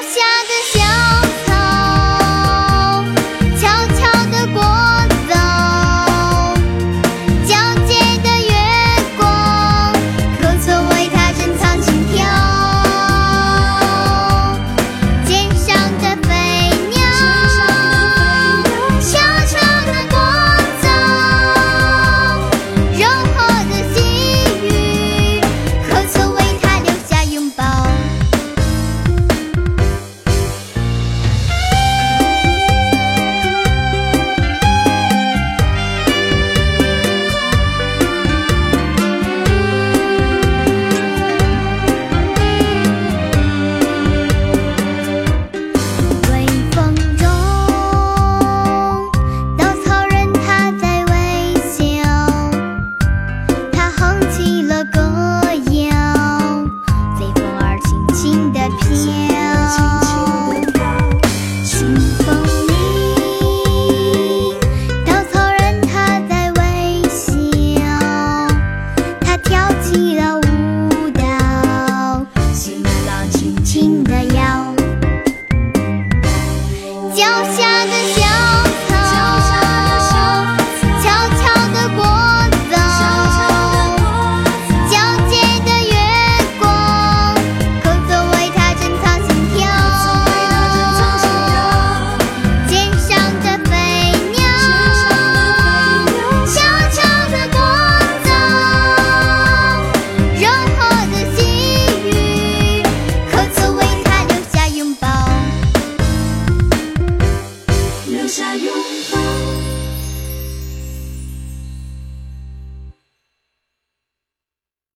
香